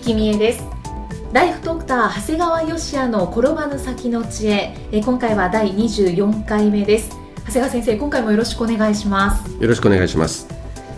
生きみえですライフドクター長谷川芳也の転ばぬ先の知恵え今回は第24回目です長谷川先生今回もよろしくお願いしますよろしくお願いします。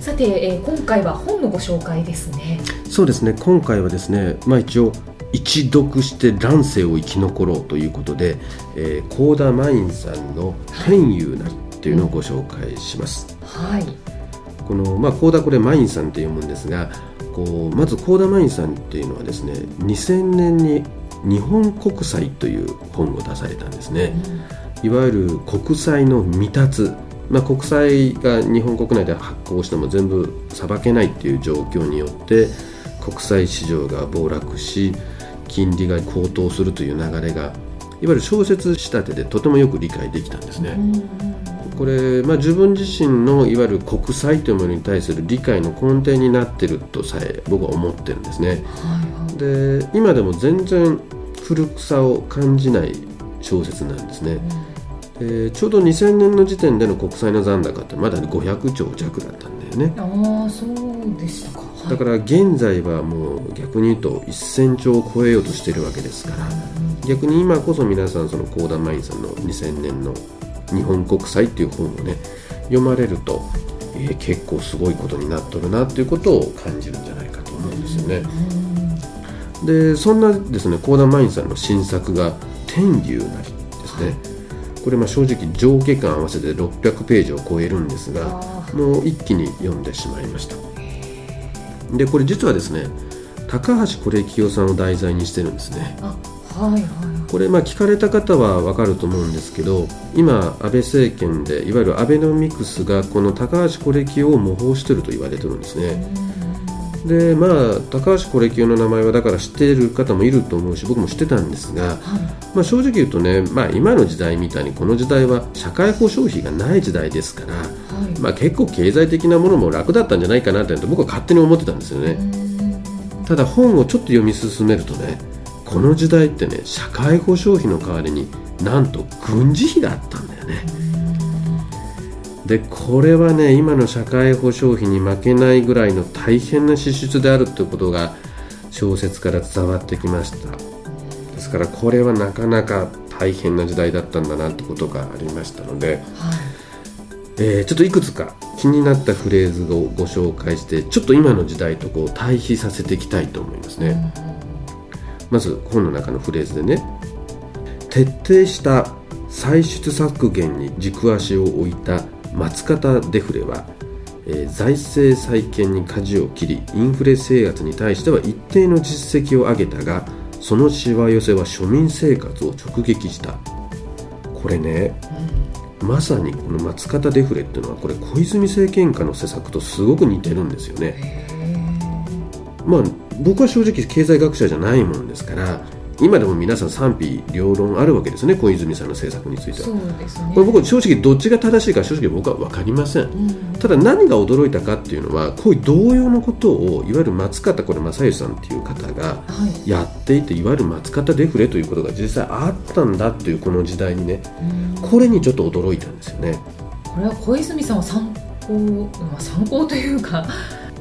さて、えー今回は本のご紹介ですねそうですね。今回はですね、まあ一応一読して乱世を生き残ろうということで、えー、高田真院さんの天佑なりっていうのをご紹介します。はいこのまあ高田これ真院さんって読むんですが、こうまず高田真院さんっていうのはですね、2000年に日本国債という本を出されたんですね。いわゆる国債の未達、まあ、国債が日本国内で発行しても全部さばけないっていう状況によって国債市場が暴落し金利が高騰するという流れがいわゆる小説仕立てでとてもよく理解できたんですね。これ、まあ、自分自身のいわゆる国債というものに対する理解の根底になってるとさえ僕は思ってるんですね。で今でも全然古さを感じない小説なんですね。でちょうど2000年の時点での国債の残高ってまだ500兆弱だったんだよね。ああそうでしたか、はいだから現在はもう逆に言うと1000兆を超えようとしてるわけですから逆に今こそ皆さんその高田真院さんの2000年の「日本国債」っていう本をね読まれると、えー結構すごいことになっとるなっていうことを感じるんじゃないかと思うんですよね。でそんなですね高田真院さんの新作が「天竜なり」ですね。これまあ正直上下巻合わせて600ページを超えるんですがあもう一気に読んでしまいました。でこれ実はですね高橋是清さんを題材にしてるんですね。あはいはいこれまあ聞かれた方は分かると思うんですけど今安倍政権でいわゆるアベノミクスがこの高橋是清を模倣してると言われてるんですね。でまあ高橋是清の名前はだから知っている方もいると思うし僕も知ってたんですが、まあ、正直言うとね、まあ、今の時代みたいにこの時代は社会保障費がない時代ですから、はい。まあ、結構経済的なものも楽だったんじゃないかなって僕は勝手に思ってたんですよね。ただ本をちょっと読み進めるとねこの時代ってね社会保障費の代わりになんと軍事費があったんだよね。でこれはね今の社会保障費に負けないぐらいの大変な支出であるということが小説から伝わってきました。ですからこれはなかなか大変な時代だったんだなってことがありましたので、えーちょっといくつか気になったフレーズをご紹介してちょっと今の時代とこう対比させていきたいと思いますね、まず本の中のフレーズでね。徹底した歳出削減に軸足を置いた松方デフレは、えー財政再建に舵を切りインフレ制圧に対しては一定の実績を上げたがそのしわ寄せは庶民生活を直撃した。これね、まさにこの松方デフレっていうのはこれ小泉政権下の施策とすごく似てるんですよね。まあ僕は正直経済学者じゃないもんですから今でも皆さん賛否両論あるわけですね小泉さんの政策については。ね。これ僕正直どっちが正しいか正直僕は分かりません、ただ何が驚いたかっていうのはこういう同様のことをいわゆる松方これ正義さんっていう方がはい。やっていていわゆる松方デフレということが実際あったんだっていうこの時代にねこれにちょっと驚いたんですよね。これは小泉さんを参考、まあ、参考というか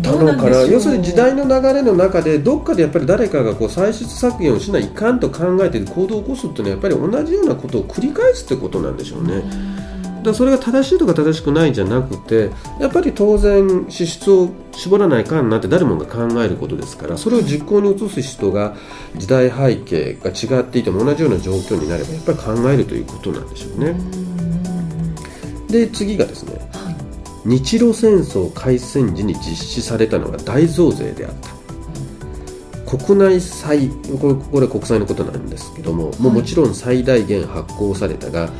だどうから要するに時代の流れの中でどっかでやっぱり誰かがこう歳出削減をしないかんと考えて行動を起こすっていうのはやっぱり同じようなことを繰り返すってことなんでしょうね。だそれが正しいとか正しくないじゃなくてやっぱり当然支出を絞らないかんなって誰もが考えることですからそれを実行に移す人が時代背景が違っていても同じような状況になればやっぱり考えるということなんでしょうね。で次がですね日露戦争開戦時に実施されたのが大増税であった。国内債これこれは国債のことなんですけども、もうもちろん最大限発行されたが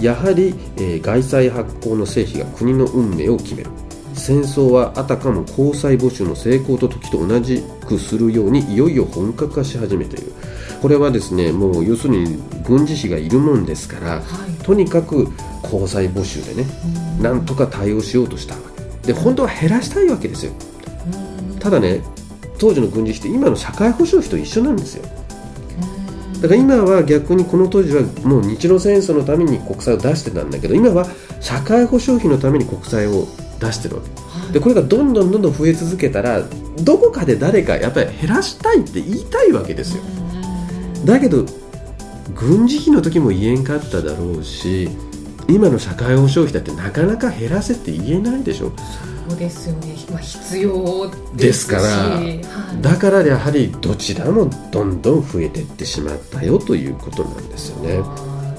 やはり、えー外債発行の成否が国の運命を決める。戦争はあたかも交際募集の成功と時と同じくするようにいよいよ本格化し始めているこれはですねもう要するに軍事費がいるもんですから、はい。とにかく交際募集でねなんとか対応しようとしたわけ。で本当は減らしたいわけですよ。ただね当時の軍事費って今の社会保障費と一緒なんですよ。だから今は逆にこの当時はもう日露戦争のために国債を出してたんだけど今は社会保障費のために国債を出してるわけ。でこれがどんどんどんどん増え続けたらどこかで誰かやっぱり減らしたいって言いたいわけですよだけど軍事費の時も言えんかっただろうし今の社会保障費だってなかなか減らせって言えないでしょ。そうですよね、まあ、必要でですからはい。だからやはりどちらもどんどん増えていってしまったよということなんですよね。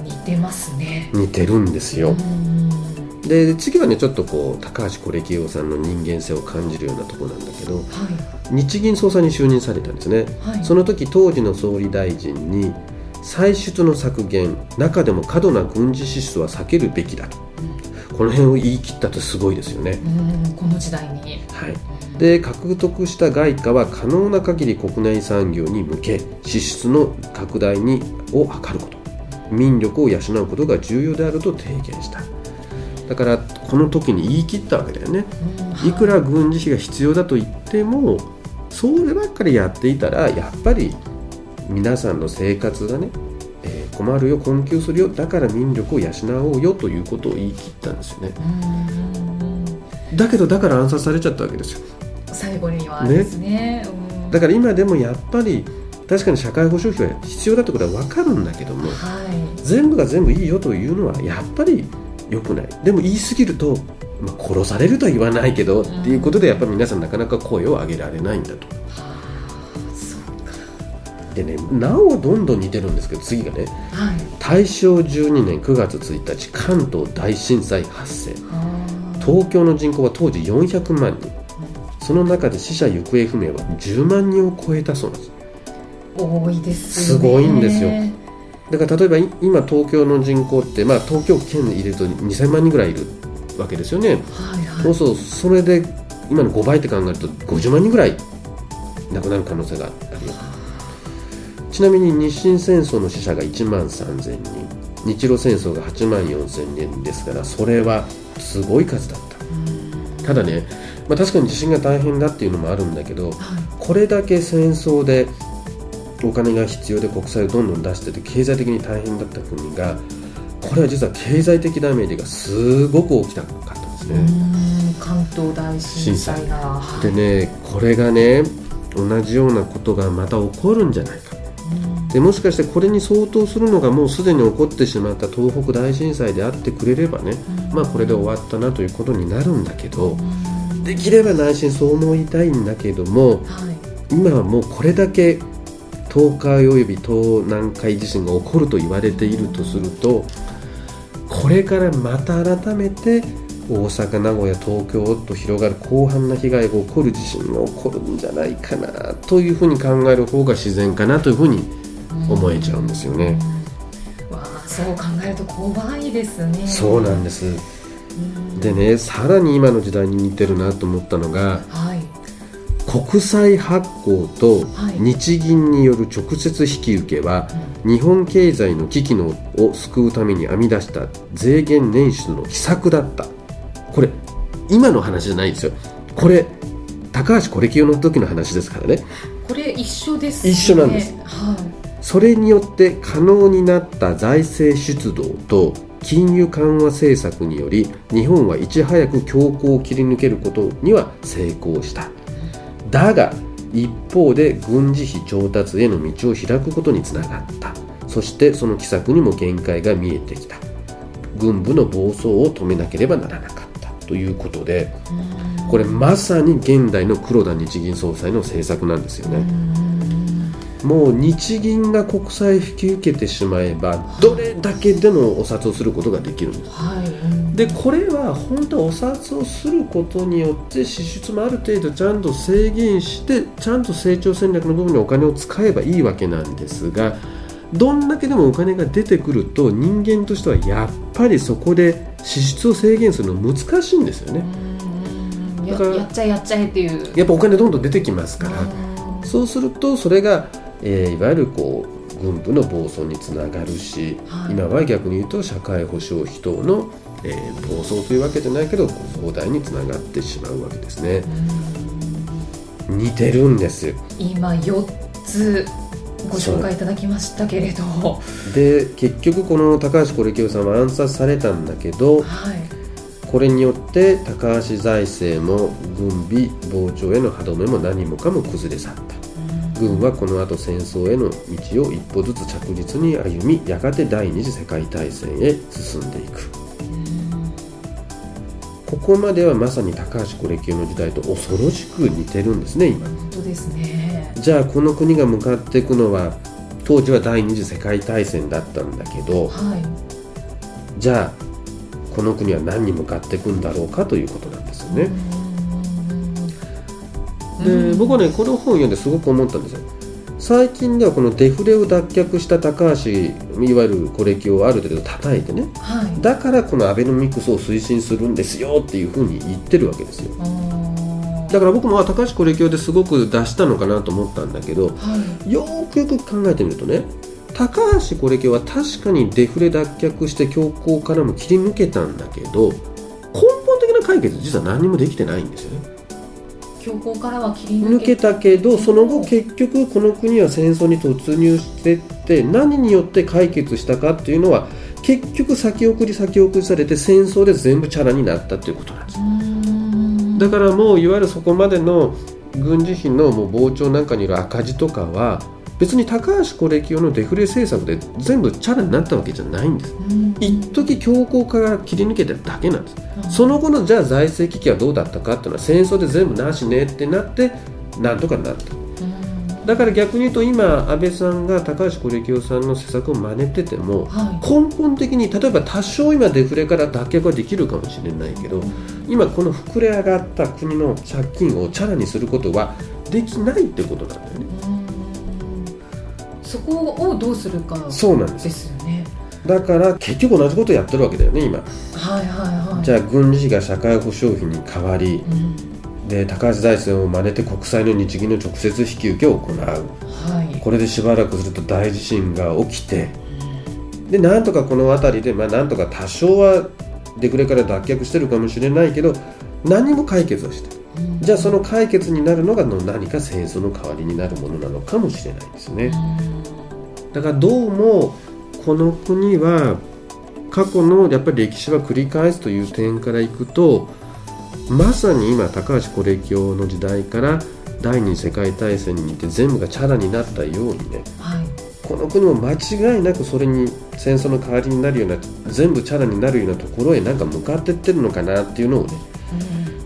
似てますね。似てるんですよ。うん。で次はねちょっとこう高橋是清さんの人間性を感じるようなところなんだけどは日銀総裁に就任されたんですね。いはい。その時当時の総理大臣に歳出の削減中でも過度な軍事支出は避けるべきだこの辺を言い切ったってすごいですよね、うんこの時代に。はい、で獲得した外貨は可能な限り国内産業に向け支出の拡大にを図ること。民力を養うことが重要であると提言した。だからこの時に言い切ったわけだよね。うん。いくら軍事費が必要だと言ってもそればっかりやっていたらやっぱり皆さんの生活がね、えー困るよ困窮するよだから民力を養おうよということを言い切ったんですよね。うん。だけどだから暗殺されちゃったわけですよ。最後にはですね。うん。だから今でもやっぱり確かに社会保障費は必要だってことは分かるんだけどもはい。全部が全部いいよというのはやっぱり良くない。でも言い過ぎると、まあ、殺されるとは言わないけど、っていうことでやっぱり皆さんなかなか声を上げられないんだと。そうか。でねなおはどんどん似てるんですけど次がねはい。大正12年9月1日関東大震災発生。東京の人口は当時400万人。その中で死者行方不明は10万人を超えたそうなんです。多いですよね。すごいんですよ。だから例えばい今東京の人口って、まあ、東京圏に入れると2000万人ぐらいいるわけですよね。はいはい。そうそうそれで今の5倍って考えると50万人ぐらい亡くなる可能性があるよちなみに日清戦争の死者が1万3000人。日露戦争が8万4000人ですからそれはすごい数だった。ただね、まあ、確かに地震が大変だっていうのもあるんだけどはい。これだけ戦争でお金が必要で国債をどんどん出してて経済的に大変だった国がこれは実は経済的ダメージがすごく大きかったんですね。うん関東大震災が。はいでねこれがね同じようなことがまた起こるんじゃないか。うん。でもしかしてこれに相当するのがもうすでに起こってしまった東北大震災であってくれればねまあこれで終わったなということになるんだけどできれば内心そう思いたいんだけどもはい。今はもうこれだけ東海および東南海地震が起こると言われているとするとこれからまた改めて大阪、名古屋、東京と広がる広範な被害が起こる地震が起こるんじゃないかなというふうに考える方が自然かなというふうに思えちゃうんですよね。わあそう考えると怖いですね。そうなんです。うん。でねさらに今の時代に似てるなと思ったのがはい国債発行とはい。日銀による直接引き受けは、日本経済の危機のを救うために編み出した税源捻出の奇策だった。これ今の話じゃないんですよ。これ高橋是清の時の話ですからね。これ一緒ですね。一緒なんです。はい。それによって可能になった財政出動と金融緩和政策により日本はいち早く強行を切り抜けることには成功しただが一方で軍事費調達への道を開くことにつながった。そしてその奇策にも限界が見えてきた。軍部の暴走を止めなければならなかった。ということでこれまさに現代の黒田日銀総裁の政策なんですよね、もう日銀が国債引き受けてしまえばどれだけでもお札をすることができるんですはい。うんでこれは本当はお札をすることによって支出もある程度ちゃんと制限してちゃんと成長戦略の部分にお金を使えばいいわけなんですがどんだけでもお金が出てくると人間としてはやっぱりそこで支出を制限するの難しいんですよね。だからやっちゃえやっちゃえっていう。やっぱお金どんどん出てきますから。そうするとそれが、えー、いわゆるこう軍部の暴走につながるし、はい、今は逆に言うと社会保障費等の、えー、暴走というわけじゃないけど増大につながってしまうわけですね。似てるんです。今4つご紹介いただきましたけれど。で結局この高橋是清さんは暗殺されたんだけど、はい、これによって高橋財政も軍備膨張への歯止めも何もかも崩れ去った。軍はこの後戦争への道を一歩ずつ着実に歩みやがて第二次世界大戦へ進んでいくここまではまさに高橋是清の時代と恐ろしく似てるんですね今本当ですねじゃあこの国が向かっていくのは当時は第二次世界大戦だったんだけど、はい、じゃあこの国は何に向かっていくんだろうかということなんですよね。で僕はねこの本を読んですごく思ったんですよ。最近ではこのデフレを脱却した高橋いわゆるコレキをある程度叩いてね、はい、だからこのアベノミクスを推進するんですよっていうふうに言ってるわけですよ。だから僕も高橋コレキオですごく出したのかなと思ったんだけど、はい、よくよく考えてみるとね高橋コレキは確かにデフレ脱却して強行からも切り抜けたんだけど根本的な解決実は何もできてないんですよね強行からは切り抜けた。けどその後結局この国は戦争に突入してって何によって解決したかっていうのは結局先送り先送りされて戦争で全部チャラになったということなんです。だからもういわゆるそこまでの軍事費のもう膨張なんかにいる赤字とかは別に高橋コレキオのデフレ政策で全部チャラになったわけじゃないんです、うん、一時強硬化が切り抜けてるだけなんです、うん、その後のじゃあ財政危機はどうだったかっていうのは戦争で全部なしねってなってなんとかなった、うん、だから逆に言うと今安倍さんが高橋コレキオさんの施策を真似てても、はい、根本的に例えば多少今デフレから脱却はできるかもしれないけど今この膨れ上がった国の借金をチャラにすることはできないってことなんだよね。そこをどうするかそうなんです。よね。だから結局同じことやってるわけだよね今。はいはいはい。じゃあ軍事費が社会保障費に変わり、うん、で高橋財政を真似て国債の日銀の直接引き受けを行う、はい、これでしばらくすると大地震が起きて、うん、でなんとかこの辺りで、まあ、なんとか多少はデフレから脱却してるかもしれないけど何も解決をしてじゃあその解決になるのが何か戦争の代わりになるものなのかもしれないですねだからどうもこの国は過去のやっぱり歴史は繰り返すという点からいくとまさに今高橋コレキオの時代から第二次世界大戦にいて全部がチャラになったようにね、はい、この国も間違いなくそれに戦争の代わりになるような全部チャラになるようなところへなんか向かっていってるのかなっていうのをね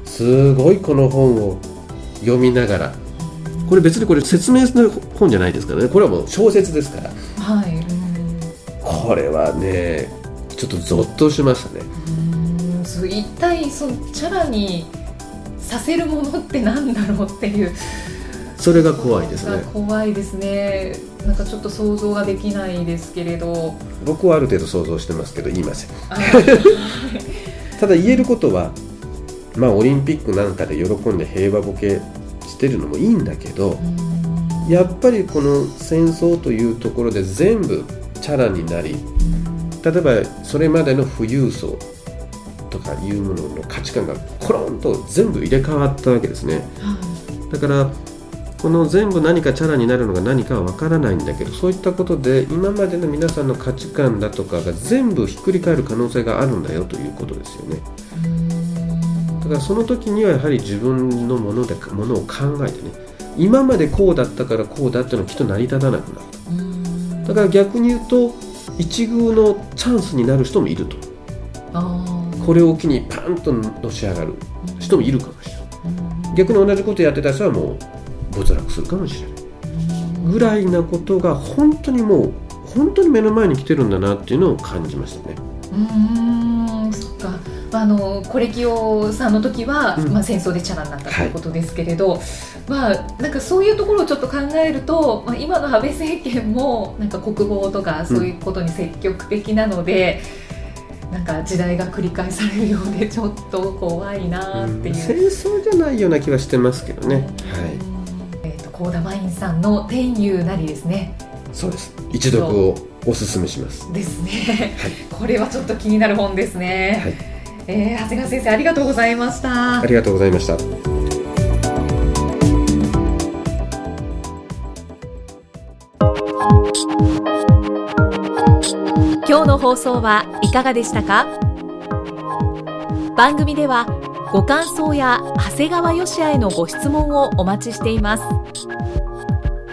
すごいこの本を読みながらこれ別にこれ説明する本じゃないですからねこれはもう小説ですからはいこれはねちょっとゾッとしましたね。うんそう一体そのチャラにさせるものってなんだろうっていう。それが怖いですね。怖いですね。なんかちょっと想像ができないですけれど。僕はある程度想像してますけど言いません。ただ言えることはまあオリンピックなんかで喜んで平和ボケしてるのもいいんだけどやっぱりこの戦争というところで全部チャラになり例えばそれまでの富裕層とかいうものの価値観がコロンと全部入れ替わったわけですね、だからこの全部何かチャラになるのが何かは分からないんだけどそういったことで今までの皆さんの価値観だとかが全部ひっくり返る可能性があるんだよということですよね。からその時にはやはり自分のものでものを考えてね今までこうだったからこうだってのはきっと成り立たなくなるだから逆に言うと一遇のチャンスになる人もいると。これを機にパンとのし上がる人もいるかもしれない。逆に同じことやってた人はもう没落するかもしれない。ぐらいなことが本当にもう本当に目の前に来てるんだなっていうのを感じましたね。うんそっか。あのコレキオさんの時は、うん。まあ、戦争でチャラになったということですけれど、まあ、なんかそういうところをちょっと考えると、まあ、今の安倍政権もなんか国防とかそういうことに積極的なので、なんか時代が繰り返されるようでちょっと怖いなっていう。戦争じゃないような気はしてますけどね、はい、えっ、と高田マインさんの天佑なりですね。そうです。一読をおすすめしますですね。これはちょっと気になる本ですね。はいえー長谷川先生ありがとうございましたあ。りがとうございました今日の放送はいかがでしたか？番組ではご感想や長谷川よしあへのご質問をお待ちしています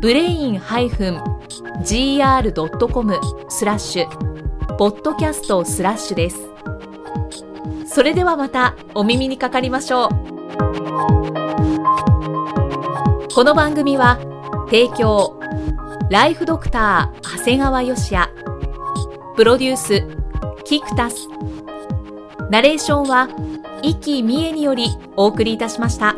ブレイン -gr.com スラッシュポッドキャストスラッシュです。それではまたお耳にかかりましょう。この番組は提供ライフドクター長谷川芳也。プロデュースキクタス。ナレーションは生きみえによりお送りいたしました。